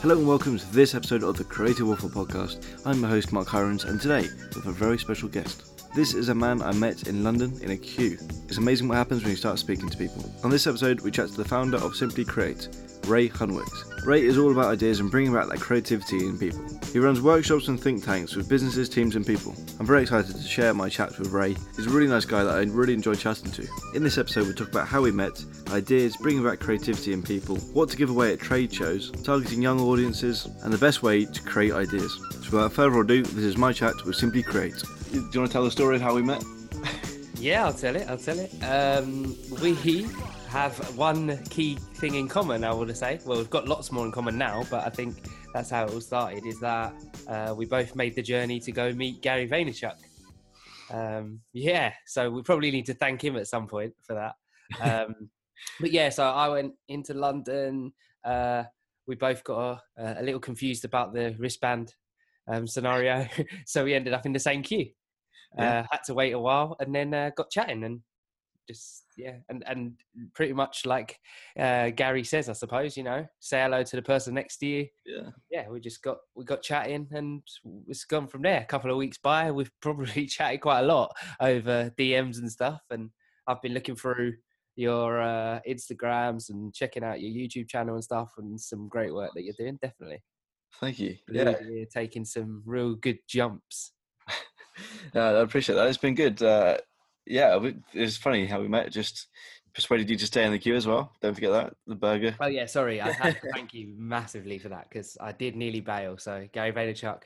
Hello and welcome to this episode of the Creative Waffle Podcast. I'm your host Mark Hirons, and today have a very special guest. This is a man I met in London in a queue. It's amazing what happens when you start speaking to people. On this episode, we chat to the founder of Simply Create, Ray Hunwicks. Ray is all about ideas and bringing back that creativity in people. He runs workshops and think tanks with businesses, teams, and people. I'm very excited to share my chats with Ray. He's a really nice guy that I really enjoy chatting to. In this episode, we talk about how we met, ideas, bringing back creativity in people, what to give away at trade shows, targeting young audiences, and the best way to create ideas. So without further ado, this is my chat with Simply Create. Do you want to tell the story of how we met? Yeah, I'll tell it. I'll tell it. Um, we have one key thing in common. I want to say. Well, we've got lots more in common now, but I think that's how it all started. Is that uh, we both made the journey to go meet Gary Vaynerchuk. Um, yeah, so we probably need to thank him at some point for that. Um, but yeah, so I went into London. Uh, we both got a, a, little confused about the wristband um, scenario, so we ended up in the same queue. Yeah. Uh, had to wait a while, and then uh, got chatting, and just yeah, and and pretty much like uh, Gary says, I suppose you know, say hello to the person next to you. Yeah, yeah. We just got we got chatting, and it's gone from there. A couple of weeks by, we've probably chatted quite a lot over DMs and stuff, and I've been looking through your uh, Instagrams and checking out your YouTube channel and stuff, and some great work that you're doing. Definitely. Thank you. Yeah, you're taking some real good jumps. I appreciate that. It's been good. Uh, yeah, it's funny how we met. Just persuaded you to stay in the queue as well. Don't forget that the burger. Oh yeah, sorry. I have to thank you massively for that because I did nearly bail. So Gary Vaynerchuk,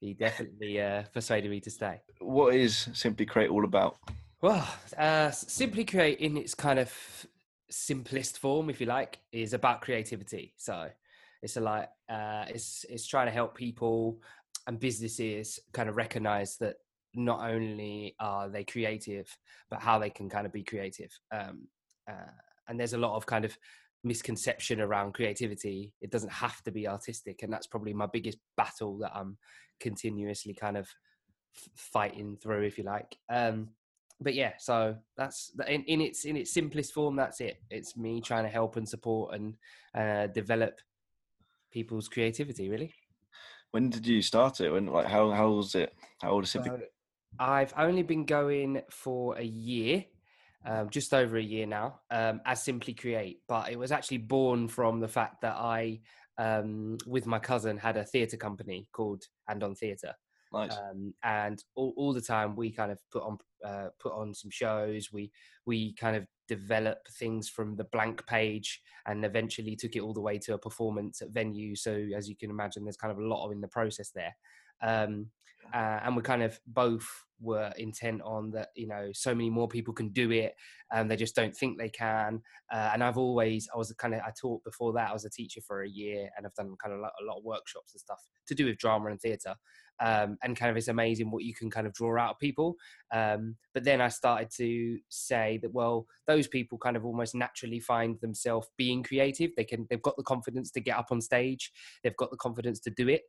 he definitely uh, persuaded me to stay. What is Simply Create all about? Well, uh, Simply Create in its kind of simplest form, if you like, is about creativity. So it's a like uh, it's it's trying to help people and businesses kind of recognize that not only are they creative, but how they can kind of be creative. Um, uh, and there's a lot of kind of misconception around creativity. It doesn't have to be artistic, and that's probably my biggest battle that I'm continuously kind of fighting through, if you like. Um, but yeah, so that's in, in its in its simplest form. That's it. It's me trying to help and support and uh, develop people's creativity. Really. When did you start it? When like how how was it? How old is it? So, I've only been going for a year, um, just over a year now, um, as Simply Create. But it was actually born from the fact that I, um, with my cousin, had a theatre company called And On Theatre. Nice. Um, and all, all the time we kind of put on uh, put on some shows. We we kind of develop things from the blank page and eventually took it all the way to a performance at venue. So as you can imagine, there's kind of a lot in the process there. Um, uh, and we kind of both were intent on that you know so many more people can do it and they just don't think they can uh, and i've always i was kind of i taught before that i was a teacher for a year and i've done kind of a lot of workshops and stuff to do with drama and theatre um, and kind of it's amazing what you can kind of draw out of people um, but then i started to say that well those people kind of almost naturally find themselves being creative they can they've got the confidence to get up on stage they've got the confidence to do it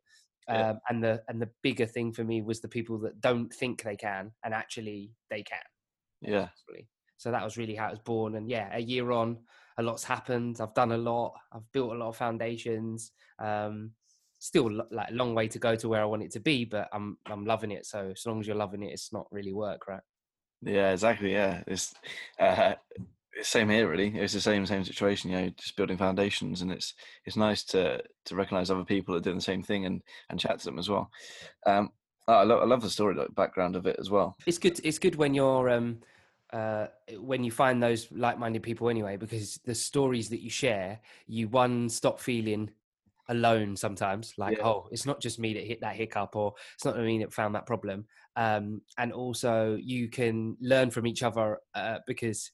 yeah. Um, and the and the bigger thing for me was the people that don't think they can and actually they can. Yeah. So that was really how it was born. And yeah, a year on, a lot's happened. I've done a lot. I've built a lot of foundations. Um, still like a long way to go to where I want it to be, but I'm I'm loving it. So as long as you're loving it, it's not really work, right? Yeah, exactly. Yeah, it's uh, same here really. It's the same same situation you know just building foundations and it's it's nice to to recognize other people that are doing the same thing and and chat to them as well. Um i love, I love the story like, background of it as well. It's good it's good when you're um uh, when you find those like-minded people anyway because the stories that you share you one stop feeling alone sometimes like yeah. oh it's not just me that hit that hiccup or it's not me that found that problem. Um, and also you can learn from each other uh, because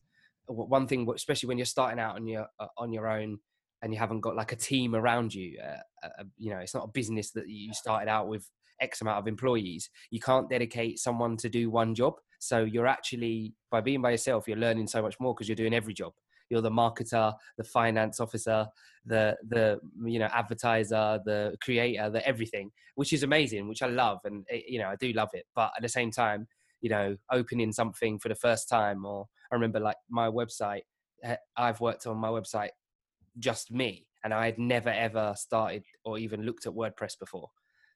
one thing, especially when you're starting out on your uh, on your own and you haven't got like a team around you, uh, uh, you know, it's not a business that you started out with X amount of employees. You can't dedicate someone to do one job. So you're actually by being by yourself, you're learning so much more because you're doing every job. You're the marketer, the finance officer, the the you know advertiser, the creator, the everything, which is amazing, which I love, and it, you know I do love it. But at the same time, you know opening something for the first time or i remember like my website eh, i've worked on my website just me and I had never ever started or even looked at WordPress before.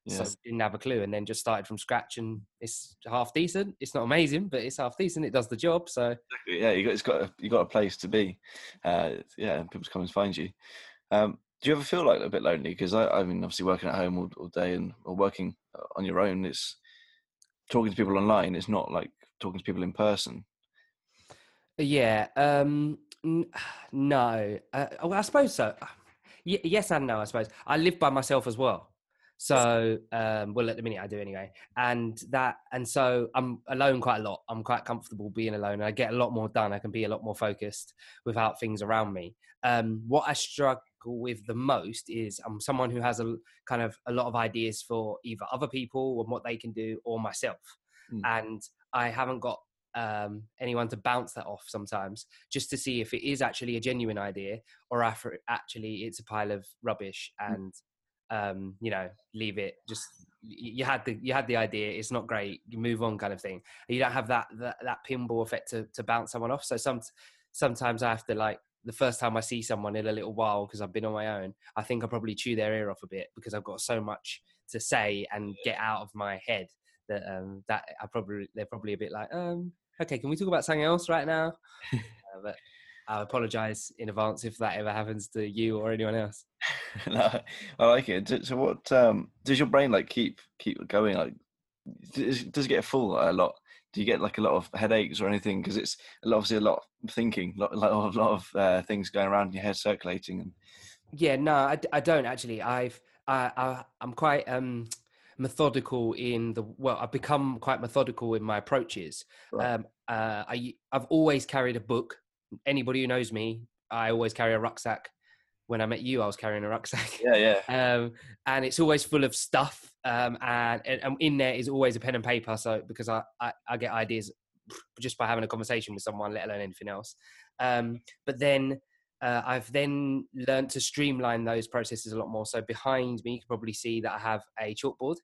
So didn't have a clue, and then just started from scratch, and it's half decent. It's not amazing, but it's half decent. It does the job. So yeah, you got it's got a, you got a place to be. Uh, yeah, and people come and find you. Um, do you ever feel like a bit lonely? Because I, I mean, obviously working at home all, all day and or working uh, on your own, it's talking to people online. It's not like talking to people in person. Yeah. Um. n- No. Uh, well, I suppose so. Y- yes and no. I suppose I live by myself as well. So, um, well, at the minute I do anyway, and that, and so I'm alone quite a lot. I'm quite comfortable being alone, and I get a lot more done. I can be a lot more focused without things around me. Um, what I struggle with the most is I'm someone who has a kind of a lot of ideas for either other people and what they can do, or myself, Mm. and I haven't got um, anyone to bounce that off sometimes just to see if it is actually a genuine idea or if actually it's a pile of rubbish and um, you know leave it just you had the you had the idea it's not great you move on kind of thing. And you don't have that that, that pinball effect to, to bounce someone off. So some sometimes i have to like the first time i see someone in a little while because i've been on my own i think i probably chew their ear off a bit because i've got so much to say and get out of my head that um that i probably they're probably a bit like um okay can we talk about something else right now? Uh, but i apologize in advance if that ever happens to you or anyone else no, I like it. So, what um, does your brain like keep keep going? Like, does, does it get full a lot? Do you get like a lot of headaches or anything? Because it's obviously a lot of thinking, lot, lot of lot of uh, things going around in your head circulating. And Yeah, no, I, I don't actually. I've I, I I'm quite um methodical in the well. I've become quite methodical in my approaches. Right. Um, uh, I I've always carried a book. Anybody who knows me, I always carry a rucksack. When I met you, I was carrying a rucksack. yeah, yeah, um, and it's always full of stuff. Um, and, and in there is always a pen and paper. So because I, I, I get ideas just by having a conversation with someone, let alone anything else. Um, but then uh, I've then learned to streamline those processes a lot more. So behind me, you can probably see that I have a chalkboard.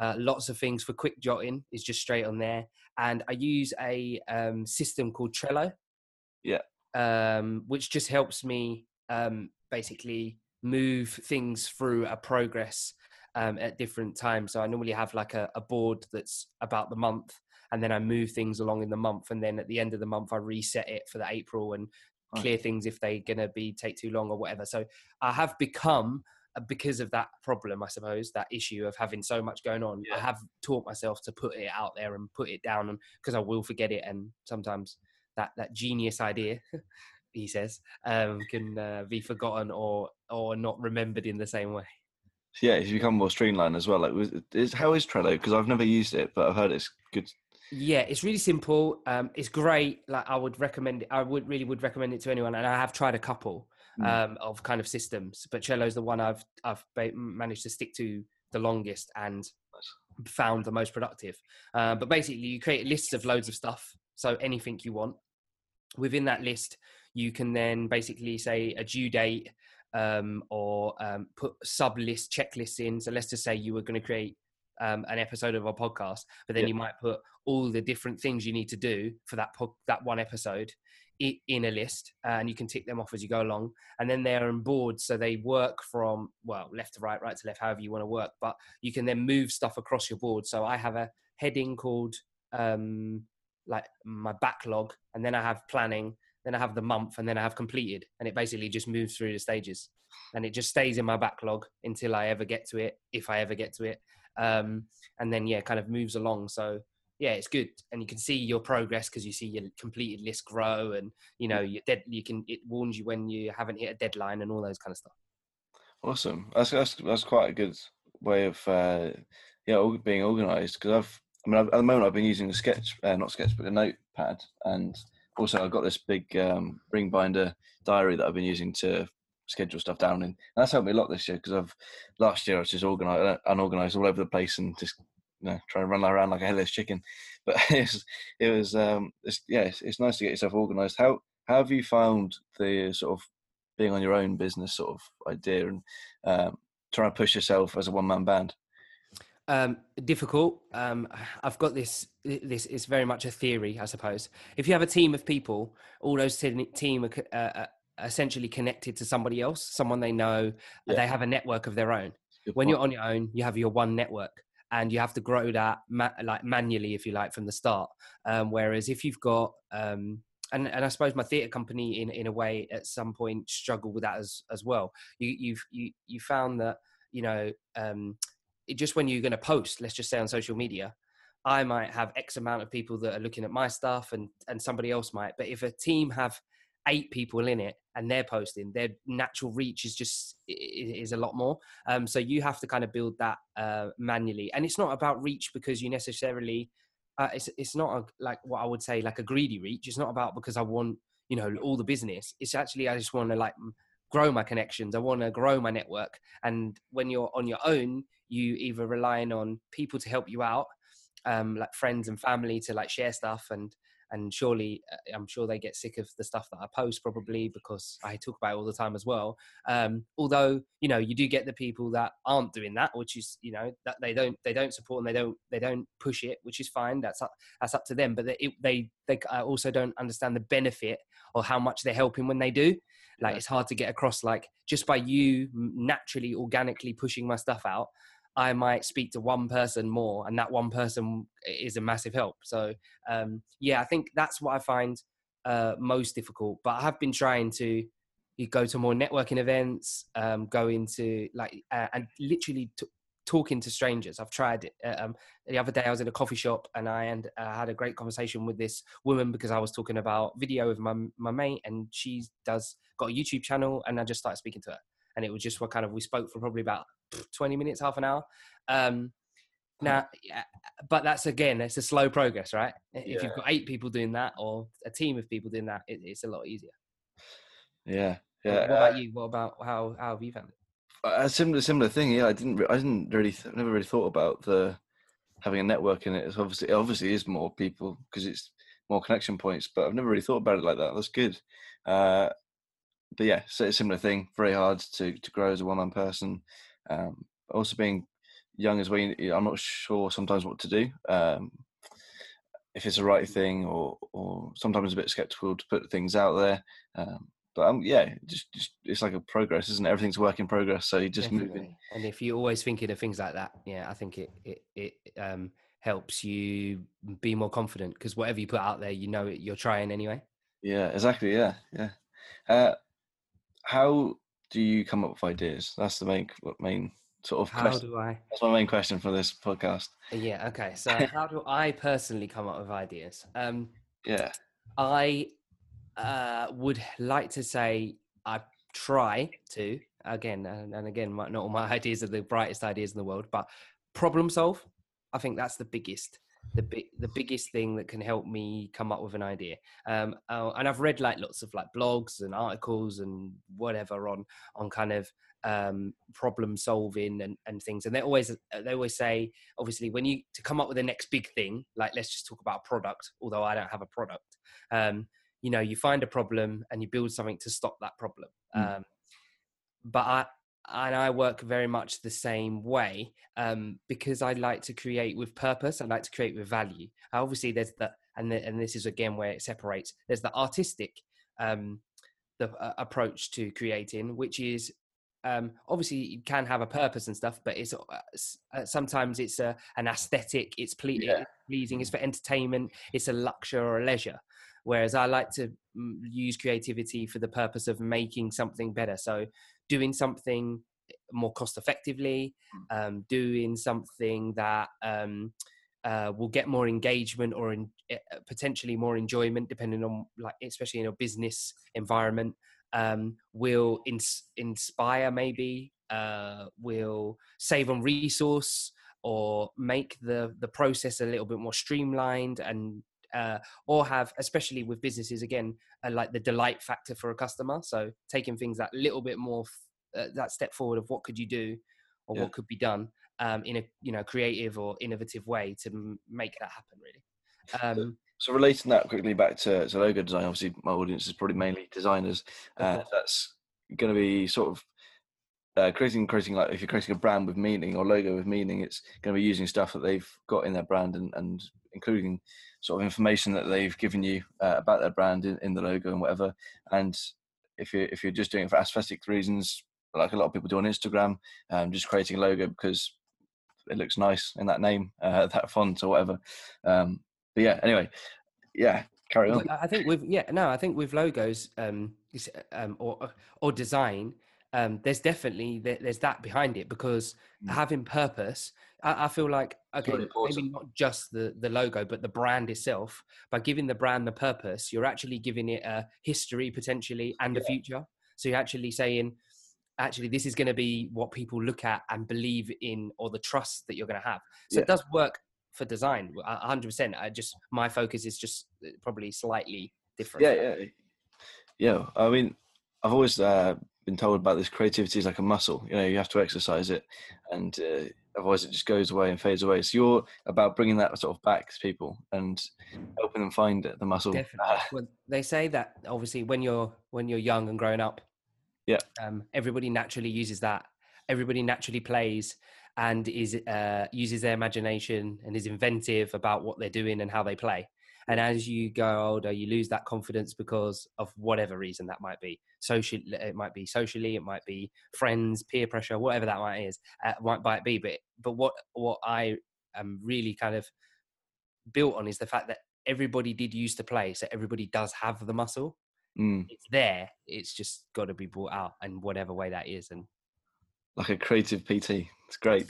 Uh, lots of things for quick jotting is just straight on there, and I use a um, system called Trello. Yeah. Um, which just helps me um, basically move things through a progress um, at different times. So I normally have like a, a board that's about the month, and then I move things along in the month, and then at the end of the month I reset it for the April and Nice. clear things if they're gonna be take too long or whatever. So I have become uh, because of that problem, I suppose, that issue of having so much going on. I have taught myself to put it out there and put it down, and because I will forget it, and sometimes that that genius idea. He says um, can uh, be forgotten or or not remembered in the same way. yeah. It's become more streamlined as well. Like, was, is how is Trello? Because I've never used it, but I've heard it's good. Yeah, it's really simple. Um, it's great. Like I would recommend it. I would really would recommend it to anyone. And I have tried a couple Mm. um, of kind of systems, but Trello's the one I've I've managed to stick to the longest and found the most productive. Uh, but basically, you create lists of loads of stuff. So anything you want within that list, you can then basically say a due date um, or um, put sub list checklists in. So let's just say you were going to create um, an episode of a podcast, but then Yeah. you might put all the different things you need to do for that po- that one episode in a list, and you can tick them off as you go along. And then they're on boards, so they work from well left to right, right to left, however you want to work. But you can then move stuff across your board. So I have a heading called um, like my backlog, and then I have planning, then I have the month, and then I have completed, and it basically just moves through the stages, and it just stays in my backlog until I ever get to it, if I ever get to it, um, and then yeah, kind of moves along. So yeah, it's good, and you can see your progress because you see your completed list grow, and you know you dead. You can it warns you when you haven't hit a deadline and all those kind of stuff. Awesome. That's that's, that's quite a good way of uh, yeah being organised because I've I mean at the moment I've been using a sketch uh, not sketchbook a notepad and also I've got this big um, ring binder diary that I've been using to schedule stuff down in. And that's helped me a lot this year because I've last year I was just organised unorganised all over the place and just you know trying to run around like a headless chicken. But it was it was um it's, yeah it's, it's nice to get yourself organised how how have you found the sort of being on your own business sort of idea and um, trying to push yourself as a one man band. Um, difficult. Um, I've got this. This is very much a theory, I suppose. If you have a team of people, all those team are, uh, uh, essentially connected to somebody else, someone they know. Yeah. They have a network of their own. When point. you're on your own, you have your one network, and you have to grow that ma- like manually, if you like, from the start. Um, whereas if you've got um, and, and I suppose my theatre company, in, in a way, at some point struggled with that as as well. You you've you you found that you know um, just when you're going to post, let's just say on social media, I might have X amount of people that are looking at my stuff, and and somebody else might. But if a team have eight people in it and they're posting, their natural reach is just is a lot more. Um, so you have to kind of build that uh, manually, and it's not about reach because you necessarily. Uh, it's it's not a, like what I would say like a greedy reach. It's not about because I want you know all the business. It's actually I just want to like grow my connections. I want to grow my network. And when you're on your own, you either relying on people to help you out, um, like friends and family to like share stuff and and surely uh, I'm sure they get sick of the stuff that I post probably because I talk about it all the time as well. Um, although you know you do get the people that aren't doing that, which is you know that they don't they don't support and they don't they don't push it, which is fine. That's up that's up to them. But they it, they, they also don't understand the benefit or how much they're helping when they do. Like Yeah. it's hard to get across. Like just by you naturally organically pushing my stuff out, I might speak to one person more, and that one person is a massive help. So um, yeah, I think that's what I find uh, most difficult. But I have been trying to you go to more networking events, um, go into like uh, and literally t- talking to strangers. I've tried it. Uh, Um, the other day I was in a coffee shop and I and uh, had a great conversation with this woman because I was talking about video with my my mate and she does got a YouTube channel and I just started speaking to her and it was just what kind of we spoke for probably about 20 minutes, half an hour. Um, now, yeah, but that's again, it's a slow progress, right? If Yeah. you've got eight people doing that or a team of people doing that, it, it's a lot easier. Yeah, yeah. What about you? What about how how have you found it? A similar similar thing. Yeah, I didn't I didn't really th- never really thought about the having a network in it. It's obviously it obviously is more people because it's more connection points. But I've never really thought about it like that. That's good. Uh, but yeah, so it's a similar thing. Very hard to to grow as a one man person. Um, also being young as well, I'm not sure sometimes what to do. Um, if it's the right thing, or or sometimes a bit skeptical to put things out there. Um, but um, yeah, just, just it's like a progress, isn't it? Everything's a work in progress, so you just moving. And if you're always thinking of things like that, yeah, I think it it it um, helps you be more confident because whatever you put out there, you know it, you're trying anyway. Yeah, exactly. Yeah, yeah. Uh, how do you come up with ideas? That's the main main sort of How question. do I? That's my main question for this podcast. Yeah. Okay. So how do I personally come up with ideas? Um, Yeah, I uh, would like to say I try to again and, and again my, not all my ideas are the brightest ideas in the world but problem solve i think that's the biggest the the biggest thing that can help me come up with an idea. Um uh, and i've read like lots of like blogs and articles and whatever on on kind of um problem solving and, and things and they always they always say obviously when you to come up with the next big thing like let's just talk about product although i don't have a product um you know you find a problem and you build something to stop that problem Mm. um but i and i work very much the same way um because i like to create with purpose i like to create with value obviously there's the and the, and this is again where it separates there's the artistic um the uh, approach to creating which is um obviously you can have a purpose and stuff but it's uh, uh, sometimes it's a an aesthetic it's ple- Yeah. it's pleasing it's for entertainment it's a luxury or a leisure whereas i like to mm, use creativity for the purpose of making something better. So doing something more cost effectively um, doing something that um, uh, will get more engagement or in, uh, potentially more enjoyment depending on like especially in a business environment um, will ins- inspire maybe uh, will save on resource or make the the process a little bit more streamlined and uh, or have especially with businesses again uh, like the delight factor for a customer so taking things that little bit more f- uh, that step forward of what could you do or Yeah. what could be done um, in a you know creative or innovative way to m- make that happen really um, So relating that quickly back to, to logo design, obviously my audience is probably mainly designers. Uh, that's going to be sort of uh, creating creating like if you're creating a brand with meaning or logo with meaning, it's going to be using stuff that they've got in their brand and, and including sort of information that they've given you uh, about their brand in, in the logo and whatever. And if you're if you're just doing it for aesthetic reasons, like a lot of people do on Instagram, um, just creating a logo because it looks nice in that name, uh, that font or whatever. Um, but yeah, anyway, yeah, carry on. I think with yeah, no, I think with logos um, um or or design, um, there's definitely there's that behind it because mm. having purpose I, I, feel like okay maybe not just the the logo but the brand itself. By giving the brand the purpose you're actually giving it a history potentially and yeah. a future. So you're actually saying actually this is going to be what people look at and believe in or the trust that you're going to have. So yeah. it does work for design 100% i just my focus is just uh, probably slightly different. Yeah yeah. Yeah i mean i've always uh, been told about this creativity is like a muscle. You know, you have to exercise it, and uh, otherwise it just goes away and fades away. So you're about bringing that sort of back to people and helping them find it, the muscle. Definitely. Uh, well, they say that obviously when you're when you're young and growing up, yeah, um, everybody naturally uses that. Everybody naturally plays and is uh, uses their imagination and is inventive about what they're doing and how they play. And as you go older, you lose that confidence because of whatever reason that might be. Social, it might be socially, it might be friends, peer pressure, whatever that might is, uh, might might be. But but what what I am really kind of built on is the fact that everybody did used to play, so everybody does have the muscle. Mm. It's there. It's just got to be brought out, and whatever way that is, and like a creative PT. It's great.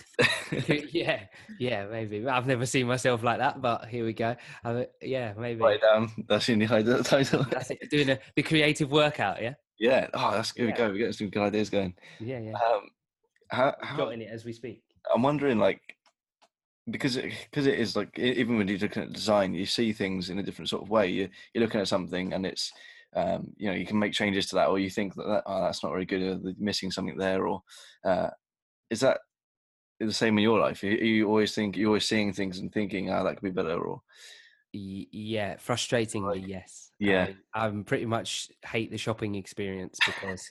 yeah, yeah, maybe. I've never seen myself like that, but here we go. I yeah, maybe. Write down. That's in the title. That's it. Doing a, the creative workout. Yeah. Yeah. Oh, that's here yeah. we go. We get some good ideas going. Yeah, yeah. Um, how, how jotting it as we speak. I'm wondering, like, because it, because it is like even when you're looking at design, you see things in a different sort of way. You you're looking at something and it's um, you know you can make changes to that, or you think that, that oh that's not very good, or missing something there, or uh, is that the same in your life? You, you always think you're always seeing things and thinking, "Oh, that could be better," or yeah, frustratingly, yes. Yeah, I, I'm pretty much hate the shopping experience because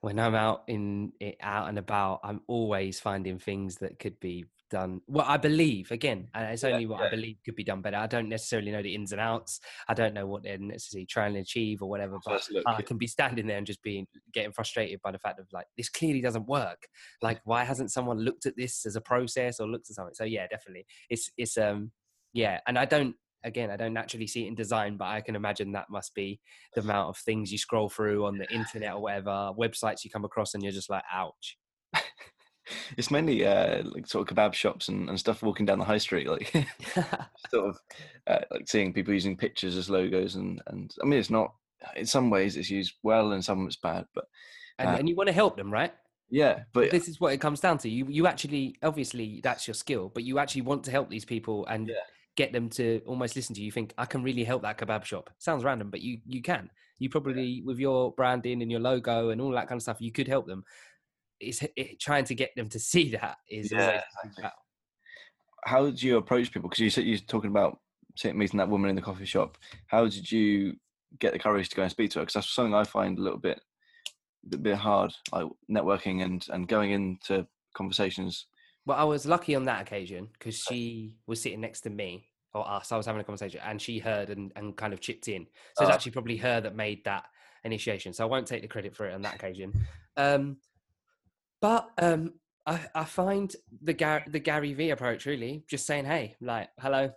when I'm out in out and about, I'm always finding things that could be done well i believe again and it's only yeah, what yeah. i believe could be done better. I don't necessarily know the ins and outs. I don't know what they're necessarily trying to achieve or whatever but look, i can be standing there and just being getting frustrated by the fact of like this clearly doesn't work. Like why hasn't someone looked at this as a process or looked at something? So yeah definitely. It's it's um yeah and i don't again i don't naturally see it in design but i can imagine that must be the amount of things you scroll through on the internet or whatever websites you come across and you're just like ouch it's mainly uh, like sort of kebab shops and, and stuff walking down the high street, like sort of uh, like seeing people using pictures as logos, and and I mean it's not. In some ways, it's used well, and some it's bad, but and, uh and you want to help them, right? Yeah, but this is what it comes down to. You you actually obviously that's your skill, but you actually want to help these people and yeah. get them to almost listen to you. you. Think I can really help that kebab shop. Sounds random, but you you can. You probably yeah. with your branding and your logo and all that kind of stuff, you could help them it's it, trying to get them to see that is yeah, exactly. how did you approach people? Because you said you're talking about meeting that woman in the coffee shop. How did you get the courage to go and speak to her? Because that's something i find a little bit a bit hard like networking and and going into conversations. Well i was lucky on that occasion because she was sitting next to me or us. I was having a conversation and she heard and, and kind of chipped in. So it's ah. actually probably her that made that initiation. So i won't take the credit for it on that occasion. Um, but um, I, I find the Gar- the Gary V approach really just saying, hey, like, hello,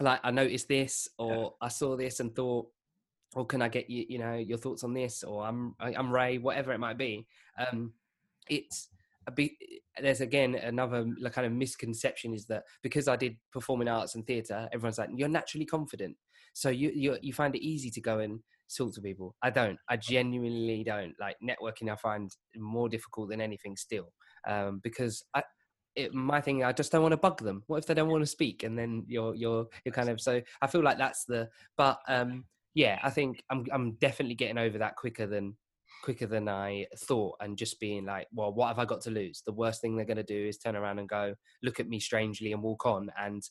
like I noticed this, or yeah. I saw this and thought, or can I get you, you know, your thoughts on this, or I'm I'm Ray, whatever it might be. Um, it's a bit. There's again another kind of misconception is that because I did performing arts and theatre, everyone's like, you're naturally confident, so you you you find it easy to go and talk to people. I don't. I genuinely don't. Like networking, I find more difficult than anything still, um, because I. It, my thing, I just don't want to bug them. What if they don't want to speak? And then you're you're you're kind of so. I feel like that's the. But um, yeah, I think I'm I'm definitely getting over that quicker than quicker than I thought, and just being like, well, what have I got to lose? The worst thing they're going to do is turn around and go, look at me strangely and walk on, and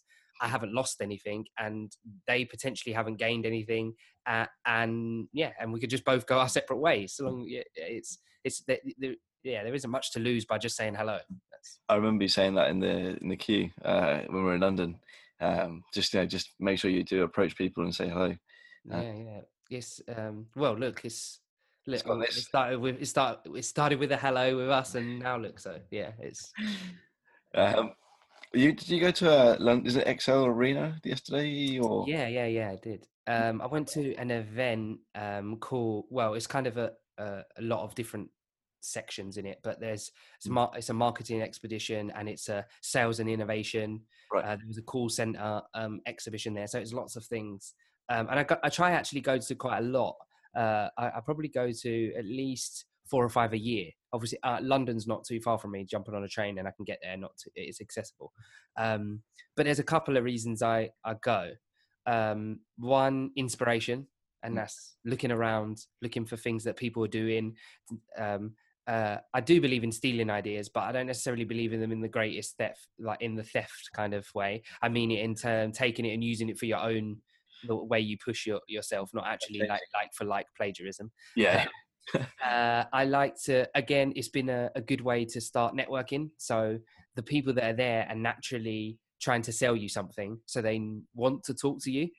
I haven't lost anything, and they potentially haven't gained anything, uh, and yeah, and we could just both go our separate ways. So long, it's it's the, the, yeah, there isn't much to lose by just saying hello. That's... I remember you saying that in the in the queue uh, when we were in London. Um, just you know, just make sure you do approach people and say hello. Uh, yeah, yeah. Yes. Um, well, look, it's Look, it started with it started it started with a hello with us, and now look so yeah, it's Um, you did you go to uh, London? Is it ExCeL Arena yesterday or yeah yeah yeah I did. Um, I went to an event um called well, it's kind of a a, a lot of different sections in it, but there's it's, Mm. mar- it's a marketing expedition and it's a sales and innovation. Right. Uh, there was a call center um, exhibition there, so it's lots of things. Um, and I, go, I try actually go to quite a lot. Uh, I, I probably go to at least four or five a year. Obviously, uh, London's not too far from me. Jumping on a train and I can get there. Not too, it's accessible. Um, but there's a couple of reasons I I go. Um, one, inspiration, and Mm. that's looking around, looking for things that people are doing. Um, uh, I do believe in stealing ideas, but I don't necessarily believe in them in the greatest theft, like in the theft kind of way. I mean it in term taking it and using it for your own, the way you push your, yourself, not actually like like for like plagiarism. yeah? Uh, I like to again. It's been a, a good way to start networking. So the people that are there are naturally trying to sell you something, so they want to talk to you,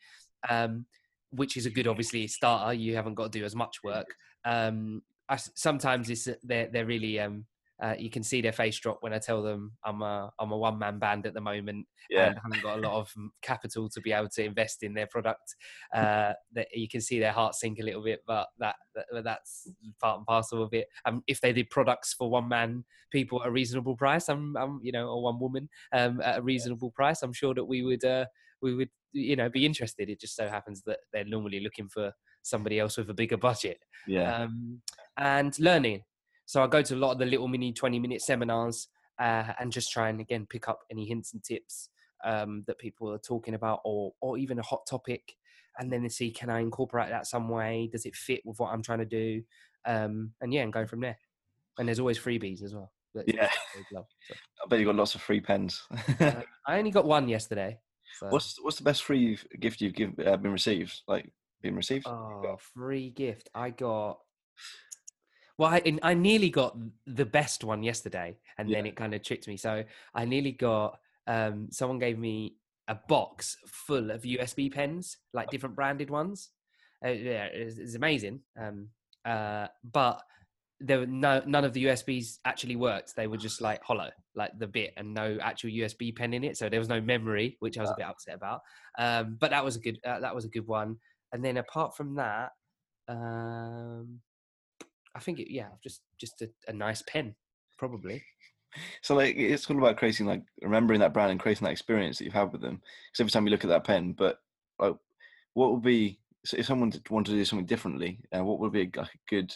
um, which is a good obviously starter. You haven't got to do as much work. Um, I sometimes it's they're they're really um, uh, you can see their face drop when I tell them I'm a I'm a one man band at the moment Yeah, and haven't got a lot of capital to be able to invest in their product. Uh, that you can see their heart sink a little bit, but that, that that's part and parcel of it. Um, if they did products for one man people at a reasonable price, I'm, I'm you know, or one woman um, at a reasonable price, I'm sure that we would uh, we would you know be interested. It just so happens that they're normally looking for somebody else with a bigger budget yeah, um, and learning. So I go to a lot of the little mini 20 minute seminars uh, and just try and again pick up any hints and tips um, that people are talking about or, or even a hot topic. And then see, can I incorporate that some way? Does it fit with what I'm trying to do? Um, and yeah, and go from there. And there's always freebies as well. Yeah. I love, so. I bet you got lots of free pens. Uh, I only got one yesterday. So. what's what's the best free gift you've give, uh, been received? Like been received? Oh, free gift. I got. Well, I, I nearly got the best one yesterday, and then it kind of tricked me. So I nearly got. Um, someone gave me a box full of USB pens, like different branded ones. Uh, yeah, it's, it's amazing. Um, uh, but there were no none of the USBs actually worked. They were just like hollow, like the bit, and no actual USB pen in it. So there was no memory, which I was a bit upset about. Um, but that was a good uh, that was a good one. And then apart from that, um, I think it, yeah, just just a, a nice pen, probably. So like it's all about creating like remembering that brand and creating that experience that you've had with them. Because every time you look at that pen, but like, what would be so if someone wanted to do something differently? Uh, what would be a, like a good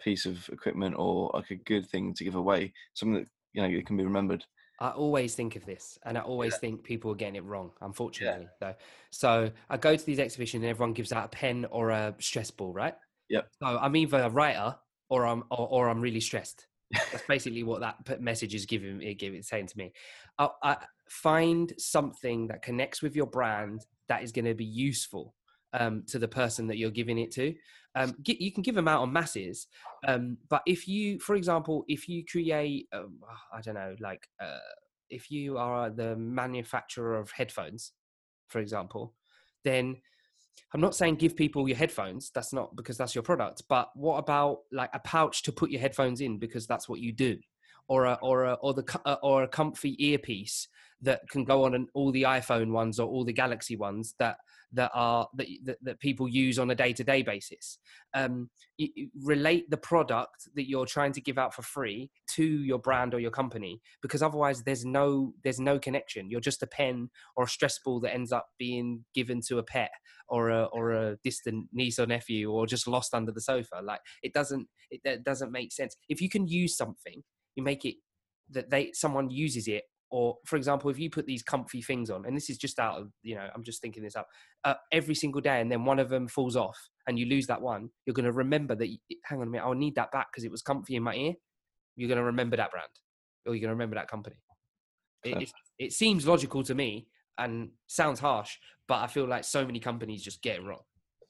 piece of equipment or like a good thing to give away? Something that you know it can be remembered. I always think of this, and I always think people are getting it wrong. Unfortunately, though. So I go to these exhibitions, and everyone gives out a pen or a stress ball, right? Yep. So I'm either a writer or I'm or, or I'm really stressed. That's basically what that message is giving it giving saying to me. I, I find something that connects with your brand that is going to be useful um, to the person that you're giving it to. Um, gi- you can give them out on masses, um, but if you, for example, if you create, um, I don't know, like uh, if you are the manufacturer of headphones, for example, then I'm not saying give people your headphones. That's not because that's your product. But what about like a pouch to put your headphones in because that's what you do, or a or a or the uh, or a comfy earpiece that can go on an, all the iPhone ones or all the Galaxy ones that that are that that, that people use on a day to day basis. Um, relate the product that you're trying to give out for free to your brand or your company because otherwise there's no there's no connection. You're just a pen or a stress ball that ends up being given to a pet or a or a distant niece or nephew or just lost under the sofa like it doesn't it, that doesn't make sense if you can use something you make it that they someone uses it or for example if you put these comfy things on and this is just out of you know i'm just thinking this up uh, every single day and then one of them falls off and you lose that one you're going to remember that y- hang on a minute i'll need that back because it was comfy in my ear you're going to remember that brand or you're going to remember that company it, it, it seems logical to me and sounds harsh but I feel like so many companies just get it wrong.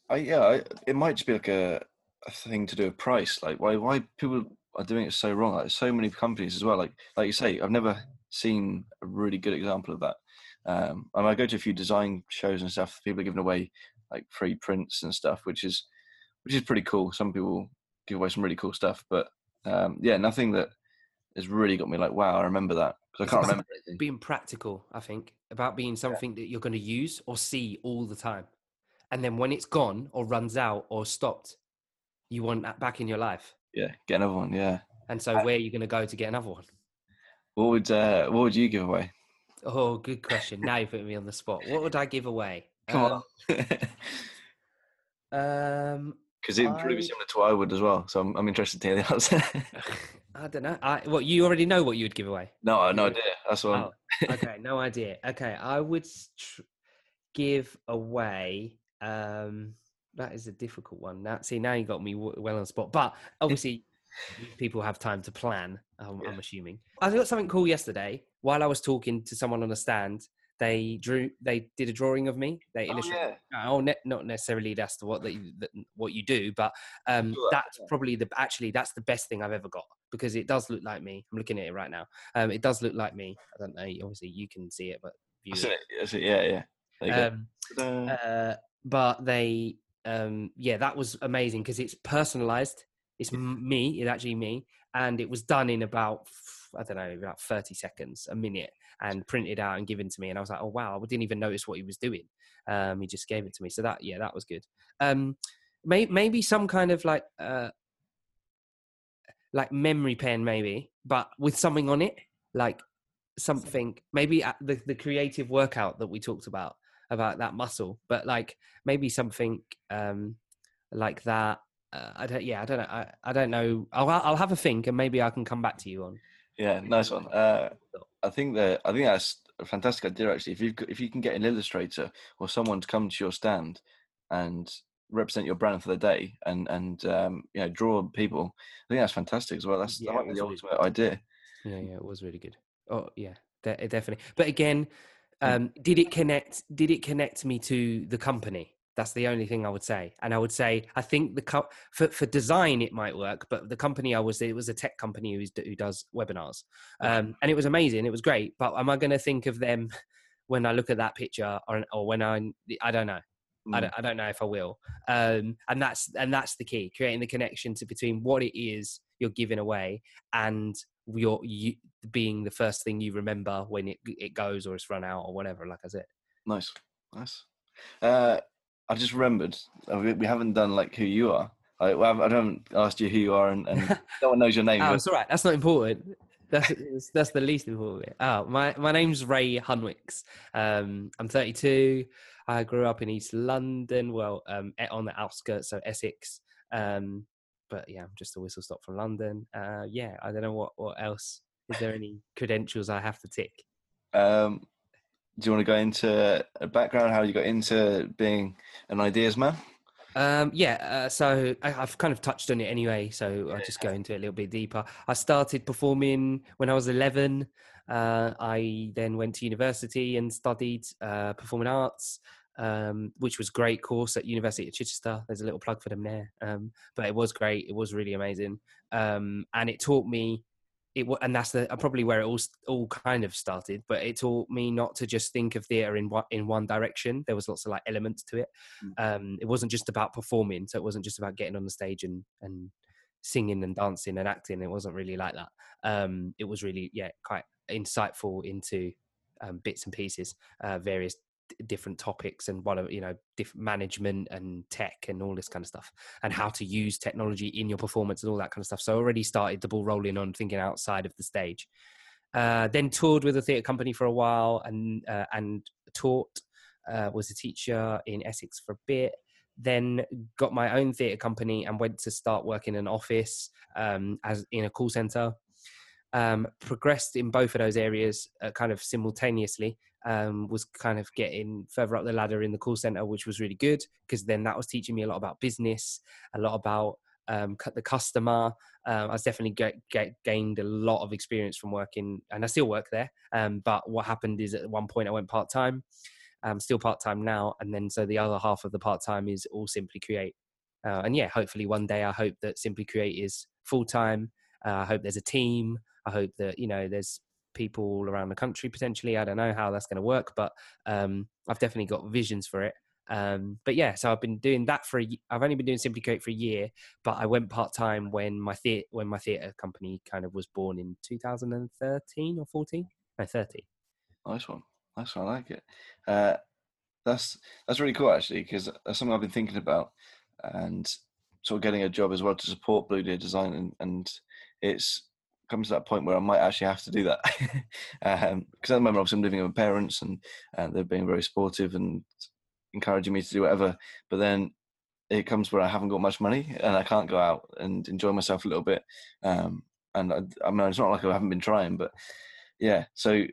I yeah, I, it might just be like a, a thing to do with price. Like why why people are doing it so wrong. Like so many companies as well. Like like you say, I've never seen a really good example of that. Um, and I go to a few design shows and stuff. People are giving away like free prints and stuff, which is which is pretty cool. Some people give away some really cool stuff. But um, yeah, nothing that has really got me like, wow, I remember that because I can't remember anything. Being practical, I think, about being something yeah. that you're going to use or see all the time, and then when it's gone or runs out or stopped, you want that back in your life. Yeah, get another one. Yeah. And so, where are you going to go to get another one? What would uh, what would you give away? Oh, good question. now you put me on the spot. What would I give away? Come um, on. um, because it would probably be similar to what I would as well. So I'm, I'm interested to hear the answer. I don't know. I what you already know what you would give away? No, i no idea. That's what. Oh, okay, no idea. Okay, I would tr- give away. Um, that is a difficult one. Now, see, now you got me well on spot. But obviously, people have time to plan. Um, yeah. I'm assuming. I got something cool yesterday while I was talking to someone on a stand they drew they did a drawing of me they illustrated oh, yeah. oh ne- not necessarily that's the, what that you, the, what you do but um sure. that's probably the actually that's the best thing i've ever got because it does look like me i'm looking at it right now um it does look like me i don't know obviously you can see it but see it. I see it. yeah yeah um, uh, but they um yeah that was amazing because it's personalized it's me it's actually me and it was done in about I don't know, about 30 seconds, a minute, and printed out and given to me. And I was like, oh, wow, I didn't even notice what he was doing. Um, he just gave it to me. So that, yeah, that was good. Um, may, maybe some kind of like, uh, like memory pen, maybe, but with something on it, like something, maybe the, the creative workout that we talked about, about that muscle, but like maybe something um, like that. Uh, I don't, yeah, I don't know. I, I don't know. I'll, I'll have a think and maybe I can come back to you on. Yeah, nice one. Uh, I think that I think that's a fantastic idea. Actually, if you if you can get an illustrator or someone to come to your stand and represent your brand for the day and and um, you know draw people, I think that's fantastic as well. That's yeah, that might be the really ultimate good. idea. Yeah, yeah, it was really good. Oh yeah, de- definitely. But again. Um, did it connect? Did it connect me to the company? That's the only thing I would say. And I would say I think the co- for for design it might work, but the company I was it was a tech company who's, who does webinars, um, and it was amazing. It was great. But am I going to think of them when I look at that picture, or, or when I I don't know. I, don't, mm. I don't know if I will, um, and that's and that's the key: creating the connection to between what it is you're giving away and your you being the first thing you remember when it it goes or it's run out or whatever. Like I said. Nice, nice. Uh, I just remembered uh, we haven't done like who you are. I, I haven't asked you who you are, and, and no one knows your name. oh, it's all right. That's not important. That's that's the least important bit. Oh, my my name's Ray Hunwicks. Um, I'm 32. I grew up in East London. Well, um, on the outskirts, so Essex. Um, but yeah, I'm just a whistle stop from London. Uh, yeah, I don't know what what else. Is there any credentials I have to tick? Um, do you want to go into a background how you got into being an ideas man um, yeah, uh, so I, have kind of touched on it anyway, so I'll just go into it a little bit deeper. I started performing when I was 11. Uh, I then went to university and studied uh, performing arts, um, which was great course at University of Chichester. There's a little plug for them there, um, but it was great. It was really amazing, um, and it taught me it and that's the probably where it all all kind of started but it taught me not to just think of theater in one in one direction. There was lots of like elements to it. Mm. um it wasn't just about performing so it wasn't just about getting on the stage and and singing and dancing and acting. It wasn't really like that. Um it was really yeah quite insightful into um, bits and pieces uh, various different topics and what you know different management and tech and all this kind of stuff and how to use technology in your performance and all that kind of stuff. So I already started the ball rolling on thinking outside of the stage. Uh, then toured with a theatre company for a while and uh, and taught uh, was a teacher in Essex for a bit. Then got my own theatre company and went to start working in an office um, as in a call center um, progressed in both of those areas uh, kind of simultaneously um, was kind of getting further up the ladder in the call center, which was really good because then that was teaching me a lot about business, a lot about um, the customer. Um, I was definitely get, get, gained a lot of experience from working, and I still work there. Um, but what happened is at one point I went part time. I'm still part time now, and then so the other half of the part time is all Simply Create. Uh, and yeah, hopefully one day I hope that Simply Create is full time. Uh, I hope there's a team. I hope that you know there's people all around the country potentially. I don't know how that's going to work, but um, I've definitely got visions for it. Um, but yeah, so I've been doing that for. A, I've only been doing Simply Create for a year, but I went part time when my theater when my theater company kind of was born in 2013 or 14. No, 30. Nice one. Nice one. I like it. Uh, that's that's really cool actually because that's something I've been thinking about and sort of getting a job as well to support Blue Deer Design and, and it's comes to that point where I might actually have to do that because um, at the moment obviously I'm living with my parents and uh, they're being very supportive and encouraging me to do whatever. But then it comes where I haven't got much money and I can't go out and enjoy myself a little bit. Um, and I, I, mean, it's not like I haven't been trying, but yeah. So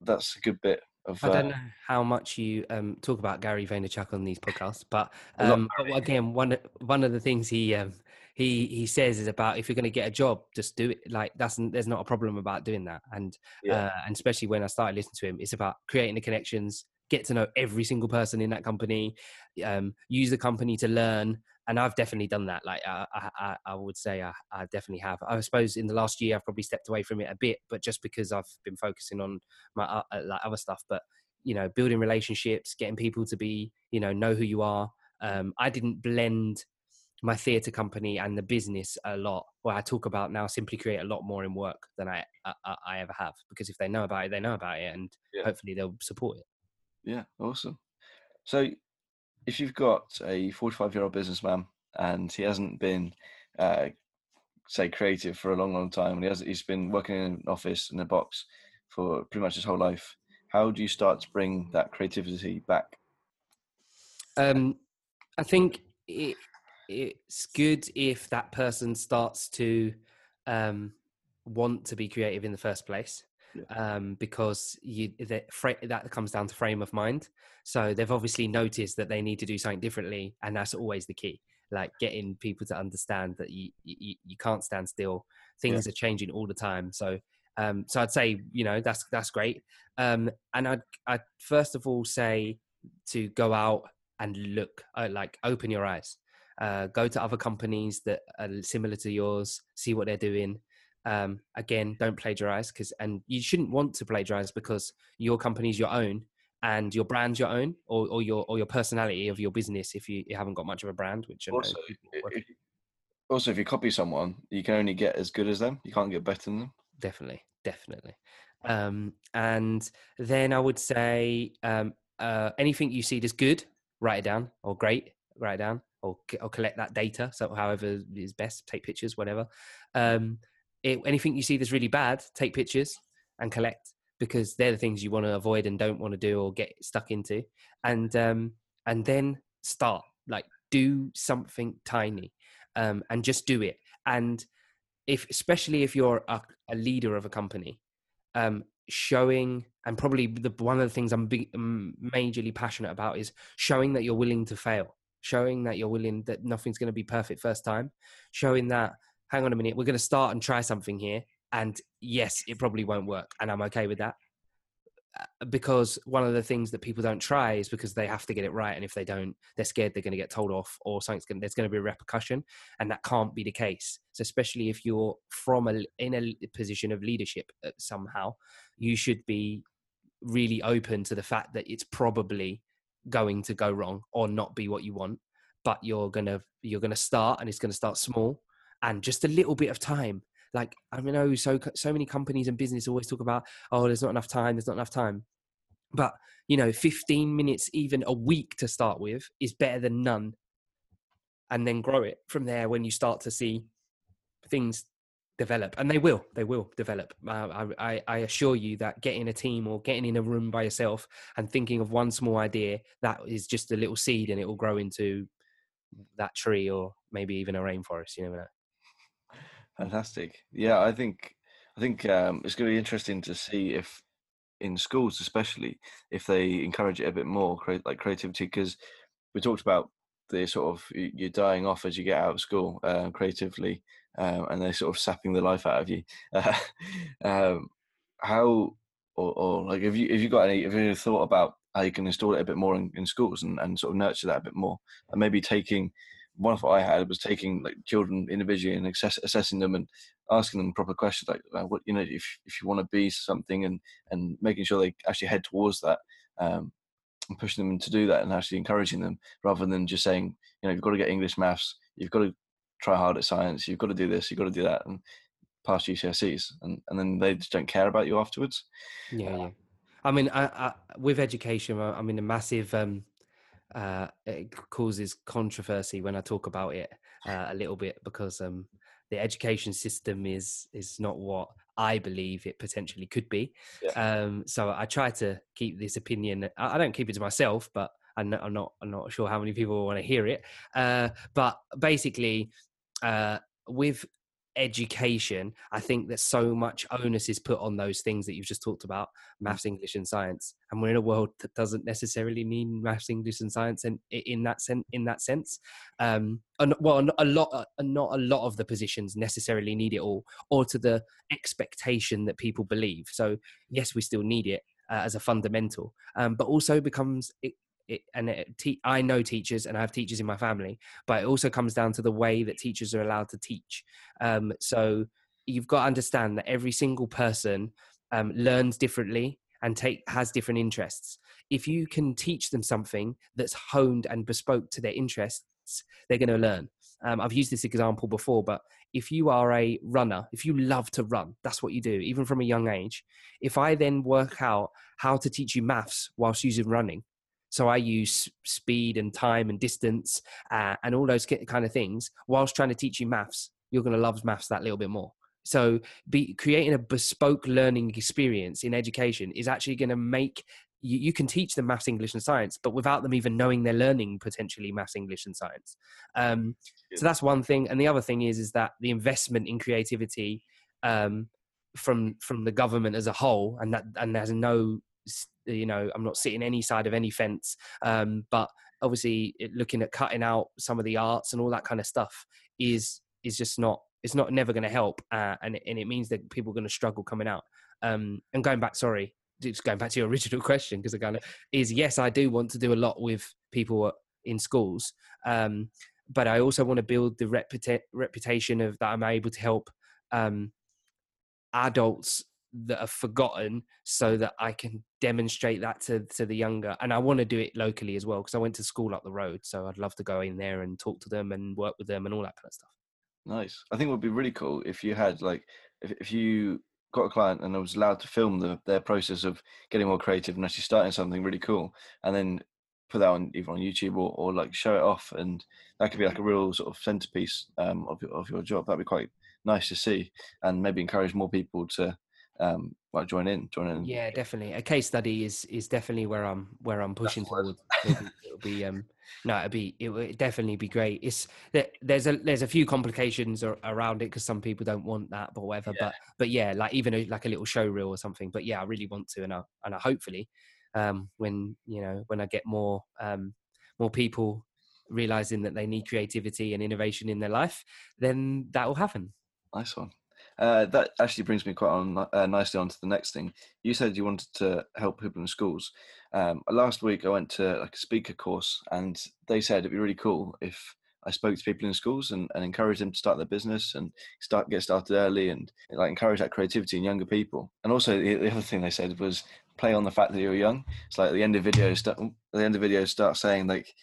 that's a good bit of. I don't uh, know how much you um, talk about Gary Vaynerchuk on these podcasts, but, um, but again, one one of the things he um, he he says is about if you're going to get a job, just do it. Like that's there's not a problem about doing that, and yeah. uh, and especially when I started listening to him, it's about creating the connections, get to know every single person in that company, um, use the company to learn. And I've definitely done that. Like I, I, I would say I, I, definitely have. I suppose in the last year I've probably stepped away from it a bit, but just because I've been focusing on my uh, uh, like other stuff. But you know, building relationships, getting people to be, you know, know who you are. Um, I didn't blend my theatre company and the business a lot. Well, I talk about now simply create a lot more in work than I I, I ever have because if they know about it, they know about it, and yeah. hopefully they'll support it. Yeah, awesome. So, if you've got a 45 year old businessman and he hasn't been, uh, say, creative for a long, long time, and he has he's been working in an office in a box for pretty much his whole life, how do you start to bring that creativity back? Um, I think it, it's good if that person starts to um, want to be creative in the first place yeah. um, because you that that comes down to frame of mind. So they've obviously noticed that they need to do something differently, and that's always the key. Like getting people to understand that you you, you can't stand still. Things yeah. are changing all the time. So um, so I'd say you know that's that's great. Um, and I'd I'd first of all say to go out and look, uh, like open your eyes. Uh, go to other companies that are similar to yours, see what they're doing, um, again, don't plagiarize because, and you shouldn't want to plagiarize because your company's your own and your brand's your own or, or your or your personality of your business if you, you haven't got much of a brand which also if, also if you copy someone you can only get as good as them. You can't get better than them. Definitely definitely. Um, and then i would say um, uh, anything you see that's good write it down or great write it down or, or collect that data so however is best take pictures whatever um, it, anything you see that's really bad, take pictures and collect because they're the things you want to avoid and don't want to do or get stuck into. And um, and then start like do something tiny um, and just do it. And if especially if you're a, a leader of a company, um, showing and probably the one of the things I'm big, majorly passionate about is showing that you're willing to fail, showing that you're willing that nothing's going to be perfect first time, showing that hang on a minute, we're going to start and try something here. And yes, it probably won't work. And I'm okay with that. Uh, because one of the things that people don't try is because they have to get it right. And if they don't, they're scared they're going to get told off or something's going there's going to be a repercussion. And that can't be the case. So, especially if you're from a, in a position of leadership uh, somehow, you should be really open to the fact that it's probably going to go wrong or not be what you want but you're gonna you're gonna start and it's gonna start small and just a little bit of time. Like i know so so many companies and business always talk about oh there's not enough time there's not enough time. But you know 15 minutes even a week to start with is better than none. And then grow it from there when you start to see things develop and they will they will develop uh, I, I assure you that getting a team or getting in a room by yourself and thinking of one small idea that is just a little seed and it will grow into that tree or maybe even a rainforest you never know Fantastic. Yeah, I think I think um, it's going to be interesting to see if in schools, especially, if they encourage it a bit more, like creativity. Because we talked about the sort of you're dying off as you get out of school uh, creatively, um, and they're sort of sapping the life out of you. Uh, um, how or, or like have you have you got any have you thought about how you can install it a bit more in, in schools and, and sort of nurture that a bit more and maybe taking one of what I had was taking like children individually and assess, assessing them and asking them proper questions like uh, what you know if if you want to be something and and making sure they actually head towards that. Um, and pushing them to do that and actually encouraging them rather than just saying, you know, you've got to get English, maths, you've got to try hard at science, you've got to do this, you've got to do that, and pass GCSEs, and, and then they just don't care about you afterwards. Yeah, yeah. I mean, I, I, with education, I'm in a massive. Um, uh, it causes controversy when I talk about it uh, a little bit because um, the education system is is not what I believe it potentially could be. Yeah. Um, so I try to keep this opinion. I, I don't keep it to myself, but I'm not, I'm not, I'm not sure how many people want to hear it. Uh, but basically, uh, with education, I think that so much onus is put on those things that you've just talked about, mm. maths, English, and science. And we're in a world that doesn't necessarily mean maths, English, and science, and in that sense, in that sense, um, and, well, a lot, uh, not a lot of the positions necessarily need it all, or to the expectation that people believe. So yes, we still need it. Uh, as a fundamental, um, but also becomes it, it, and it, te- I know teachers and I have teachers in my family, but it also comes down to the way that teachers are allowed to teach. Um, so you've got to understand that every single person um, learns differently and take has different interests. If you can teach them something that's honed and bespoke to their interests, they're going to learn. Um, I've used this example before, but if you are a runner, if you love to run, that's what you do, even from a young age. If I then work out how to teach you maths whilst using running, so I use speed and time and distance uh, and all those kind of things whilst trying to teach you maths. You're going to love maths that little bit more. So, be creating a bespoke learning experience in education is actually going to make you, you, can teach them maths, English, and science, but without them even knowing they're learning potentially maths, English, and science. Um, so that's one thing, and the other thing is is that the investment in creativity um, from from the government as a whole, and that and there's no you know i'm not sitting any side of any fence um, but obviously looking at cutting out some of the arts and all that kind of stuff is is just not it's not never going to help uh, and, and it means that people are going to struggle coming out. Um, and going back sorry just going back to your original question because I kind of is yes I do want to do a lot with people in schools um, but I also want to build the reputa- reputation of that I'm able to help um, adults that are forgotten so that I can demonstrate that to, to the younger. And I want to do it locally as well because I went to school up the road. So I'd love to go in there and talk to them and work with them and all that kind of stuff. Nice. I think it would be really cool if you had like, if, if you got a client and I was allowed to film the, their process of getting more creative and actually starting something really cool and then put that on either on YouTube or, or like show it off. And that could be like a real sort of centerpiece um, of, of your job. That'd be quite nice to see and maybe encourage more people to um, well, join in, join in. Yeah, definitely. A case study is is definitely where I'm where I'm pushing towards. It'll be, it'll be um, no, it'll be it will definitely be great. It's there's a there's a few complications around it because some people don't want that, but whatever. Yeah. But but yeah, like even a, like a little show reel or something. But yeah, I really want to, and I and I hopefully um, when you know when I get more um, more people realizing that they need creativity and innovation in their life, then that will happen. Nice one. Uh, that actually brings me quite on uh, nicely on to the next thing. You said you wanted to help people in schools. Um, last week, I went to like a speaker course, and they said it'd be really cool if I spoke to people in schools and, and encourage them to start their business and start get started early and like encourage that creativity in younger people. And also, the, the other thing they said was play on the fact that you're young. It's like at the end of videos, start, the end of videos, start saying like,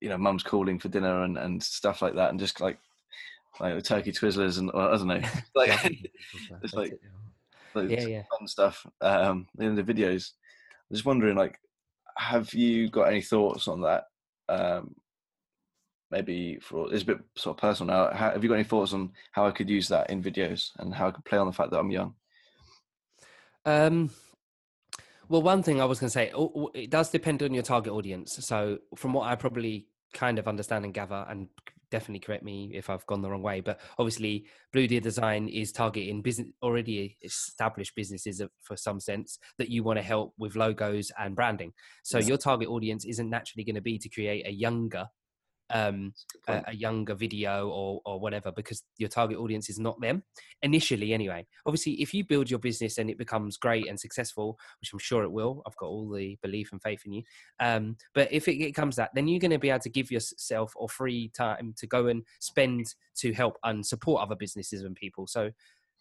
you know, mum's calling for dinner and, and stuff like that, and just like like the turkey twizzlers and well, I don't know, like it's like, like yeah, yeah. fun stuff. Um, in the videos, I'm just wondering, like, have you got any thoughts on that? Um, maybe for it's a bit sort of personal now. How, have you got any thoughts on how I could use that in videos and how I could play on the fact that I'm young? Um. Well, one thing I was going to say, it does depend on your target audience. So, from what I probably kind of understand and gather, and definitely correct me if I've gone the wrong way. But obviously, Blue Deer Design is targeting business already established businesses for some sense that you want to help with logos and branding. So yes. your target audience isn't naturally going to be to create a younger um, a, a, younger video or, or whatever because your target audience is not them initially anyway. Obviously if you build your business and it becomes great and successful which i'm sure it will i've got all the belief and faith in you um, but if it, it comes that then you're going to be able to give yourself or free time to go and spend to help and support other businesses and people. So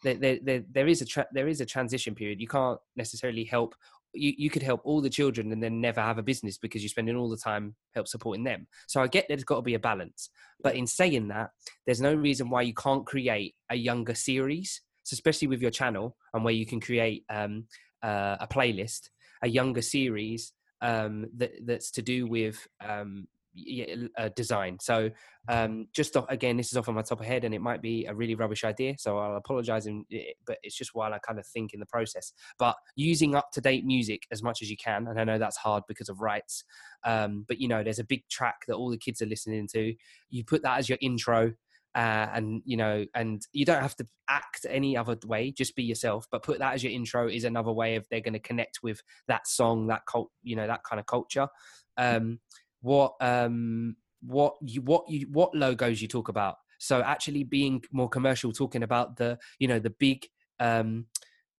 there, there, there is a tra- there is a transition period. You can't necessarily help you, you could help all the children and then never have a business because you're spending all the time help supporting them. So I get there's got to be a balance. But in saying that, there's no reason why you can't create a younger series, so especially with your channel and where you can create um, uh, a playlist, a younger series um, that, that's to do with um, uh, design. So um, just off, again, this is off on my top of head, and it might be a really rubbish idea. So I'll apologize, in, but it's just while I kind of think in the process. But using up to date music as much as you can, and I know that's hard because of rights. Um, but you know, there's a big track that all the kids are listening to. You put that as your intro. Uh, and you know, and you don't have to act any other way. Just be yourself. But put that as your intro is another way of they're going to connect with that song, that cult, you know, that kind of culture. Um, what um what you what you what logos you talk about. So actually being more commercial talking about the you know the big um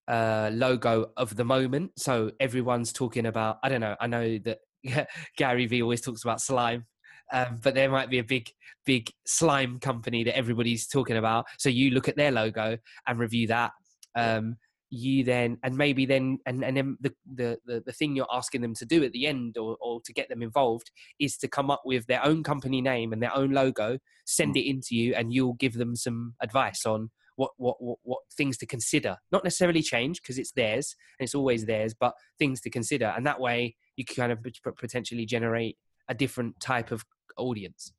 uh logo of the moment. So everyone's talking about i don't know i know that gary vee always talks about slime um, but there might be a big big slime company that everybody's talking about. So you look at their logo and review that um, you then and maybe then and, and then the, the, the the thing you're asking them to do at the end or, or to get them involved is to come up with their own company name and their own logo send mm. it into you and you'll give them some advice on what what what, what things to consider. Not necessarily change because it's theirs and it's always theirs but things to consider and that way you can kind of potentially generate a different type of audience.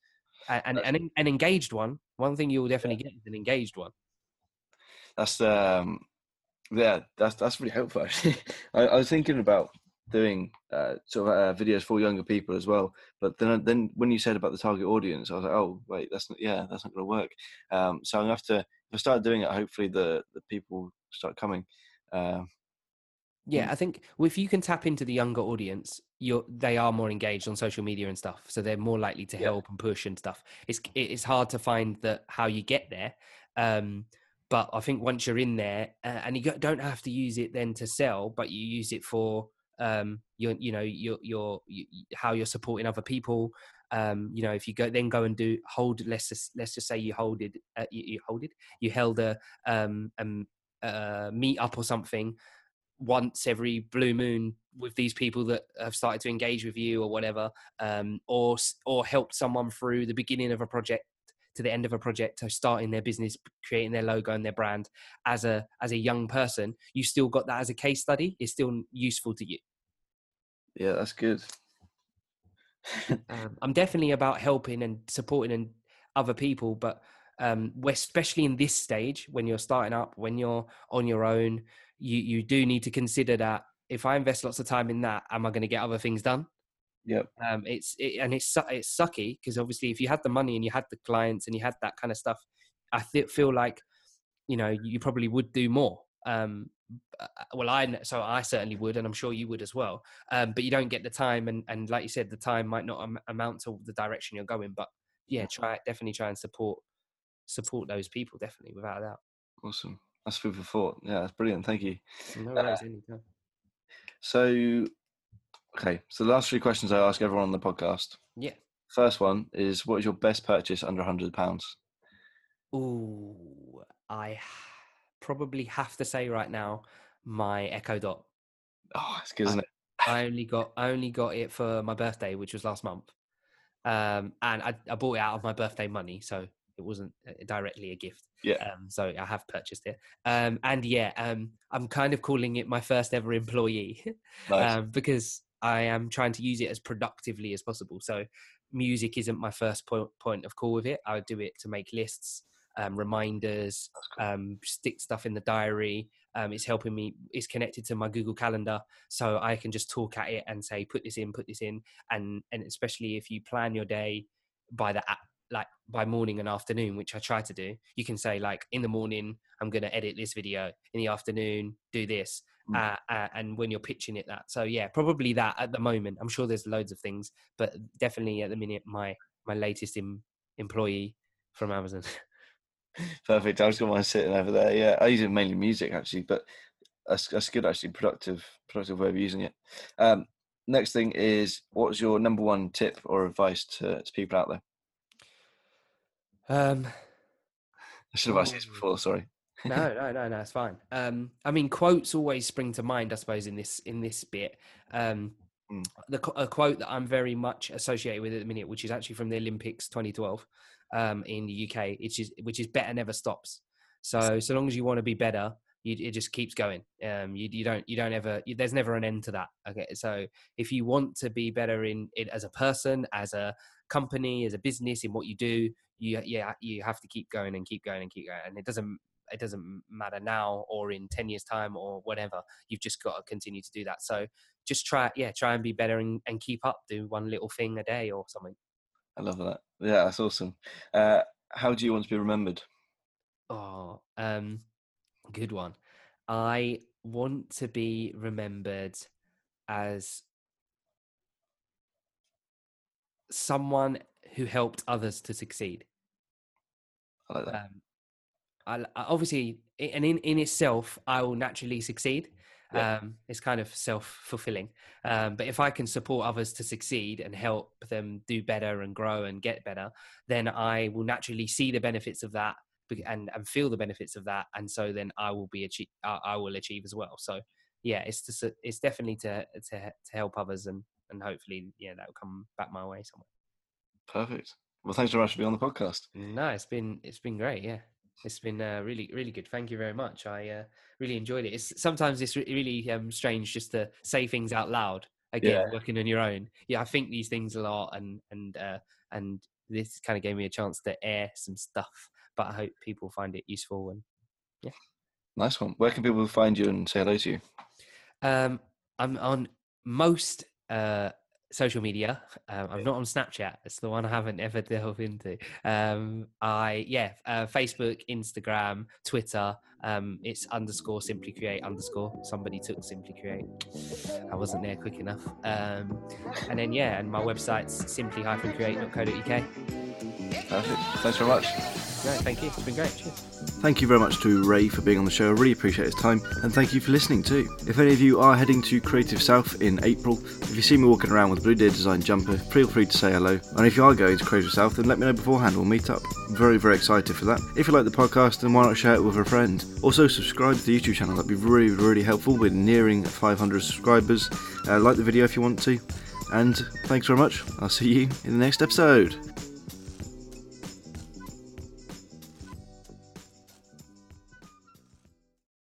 And and, and an engaged one. One thing you'll definitely get is an engaged one. That's um yeah, that's that's really helpful. Actually, I, I was thinking about doing uh, sort of uh, videos for younger people as well. But then, then when you said about the target audience, I was like, oh wait, that's not, yeah, that's not going to work. Um, so I'm gonna have to if I start doing it, hopefully the the people start coming. Uh, yeah, I think if you can tap into the younger audience, you're they are more engaged on social media and stuff, so they're more likely to help and push and stuff. It's it's hard to find that how you get there. Um, but I think once you're in there, uh, and you don't have to use it then to sell, but you use it for um, your, you know, your, your, your how you're supporting other people. Um, you know, if you go then go and do hold, let's just, let's just say you hold it, uh, you, you, hold it, you held a um, um meet up or something once every blue moon with these people that have started to engage with you or whatever, um, or or helped someone through the beginning of a project to the end of a project to starting their business creating their logo and their brand as a as a young person you still got that as a case study it's still useful to you. Yeah that's good. Um, i'm definitely about helping and supporting and other people but um, especially in this stage when you're starting up when you're on your own you you do need to consider that if i invest lots of time in that am i going to get other things done Yep. Um, it's it, and it's it's sucky because obviously if you had the money and you had the clients and you had that kind of stuff, I th- feel like you know you probably would do more. Um, uh, well, I so I certainly would, and I'm sure you would as well. Um, but you don't get the time, and and like you said, the time might not am- amount to the direction you're going. But yeah, try definitely try and support support those people definitely without a doubt. Awesome. That's food for thought. Yeah, that's brilliant. Thank you. No worries, uh, so Okay, so the last three questions I ask everyone on the podcast. Yeah. First one is what is your best purchase under hundred pounds? Ooh, I probably have to say right now my Echo Dot. Oh, it's good, isn't it? I only got I only got it for my birthday, which was last month, um, and I, I bought it out of my birthday money, so it wasn't uh, directly a gift. Yeah. Um, so I have purchased it. Um, and yeah, um, I'm kind of calling it my first ever employee nice. um, because I am trying to use it as productively as possible. So music isn't my first point point of call with it. I do it to make lists, um, reminders, um, stick stuff in the diary. Um, it's helping me. It's connected to my Google Calendar, so I can just talk at it and say, "Put this in, put this in," and and especially if you plan your day by the app like by morning and afternoon, which I try to do, you can say like in the morning I'm going to edit this video, in the afternoon do this, mm. uh, uh, and when you're pitching it that. So yeah, probably that at the moment. I'm sure there's loads of things, but definitely at the minute my my latest em- employee from Amazon. Perfect. I was got mine sitting over there. Yeah, I use it mainly music actually, but that's that's good actually. Productive productive way of using it. Um, next thing is what's your number one tip or advice to, to people out there? Um, I should have asked this before. Sorry. no, no, no, no, it's fine. Um, I mean, quotes always spring to mind, I suppose, in this in this bit. Um, Mm. the a quote that I'm very much associated with at the minute, which is actually from the Olympics 2012 um, in the UK, which is which is better never stops. So so long as you want to be better, you, it just keeps going. Um, you, you don't you don't ever you, there's never an end to that. Okay, so if you want to be better in it as a person, as a company, as a business, in what you do, you yeah you have to keep going and keep going and keep going, and it doesn't it doesn't matter now or in 10 years time or whatever you've just got to continue to do that so just try yeah try and be better and, and keep up do one little thing a day or something I love that. Yeah, that's awesome. Uh, how do you want to be remembered? oh um good one i want to be remembered as someone who helped others to succeed. I like that. um, I, I obviously and in, in itself i will naturally succeed. Yeah. um, it's kind of self-fulfilling. Um, but if i can support others to succeed and help them do better and grow and get better then i will naturally see the benefits of that and, and feel the benefits of that and so then i will be achieve I, I will achieve as well. So yeah it's just it's definitely to to to help others and and hopefully yeah that will come back my way somewhere Perfect. Well, thanks very much for being on the podcast. No, it's been it's been great. Yeah, it's been uh, really really good. Thank you very much. I uh, really enjoyed it. It's sometimes it's re- really um, strange just to say things out loud. Again, Yeah. working on your own. Yeah, I think these things a lot, and and uh, and this kind of gave me a chance to air some stuff. But I hope people find it useful. And yeah, Nice one. Where can people find you and say hello to you? um, I'm on most uh, social media. Um, I'm not on Snapchat. It's the one I haven't ever delved into. Um, I yeah, uh, Facebook, Instagram, Twitter. Um, it's underscore simply create underscore. Somebody took simply create. I wasn't there quick enough. Um, and then yeah, and my website's simply create.co.uk. Perfect. Thanks very much. Great, thank you. It's been great. Cheers. Thank you very much to Ray for being on the show. I really appreciate his time, and thank you for listening too. If any of you are heading to Creative South in April, if you see me walking around with a Blue Deer Design jumper, feel free to say hello. And if you are going to Creative South, then let me know beforehand. We'll meet up. Very, very excited for that. If you like the podcast, then why not share it with a friend? Also, subscribe to the YouTube channel. That'd be really, really helpful. We're nearing 500 subscribers. Uh, like the video if you want to. And thanks very much. I'll see you in the next episode.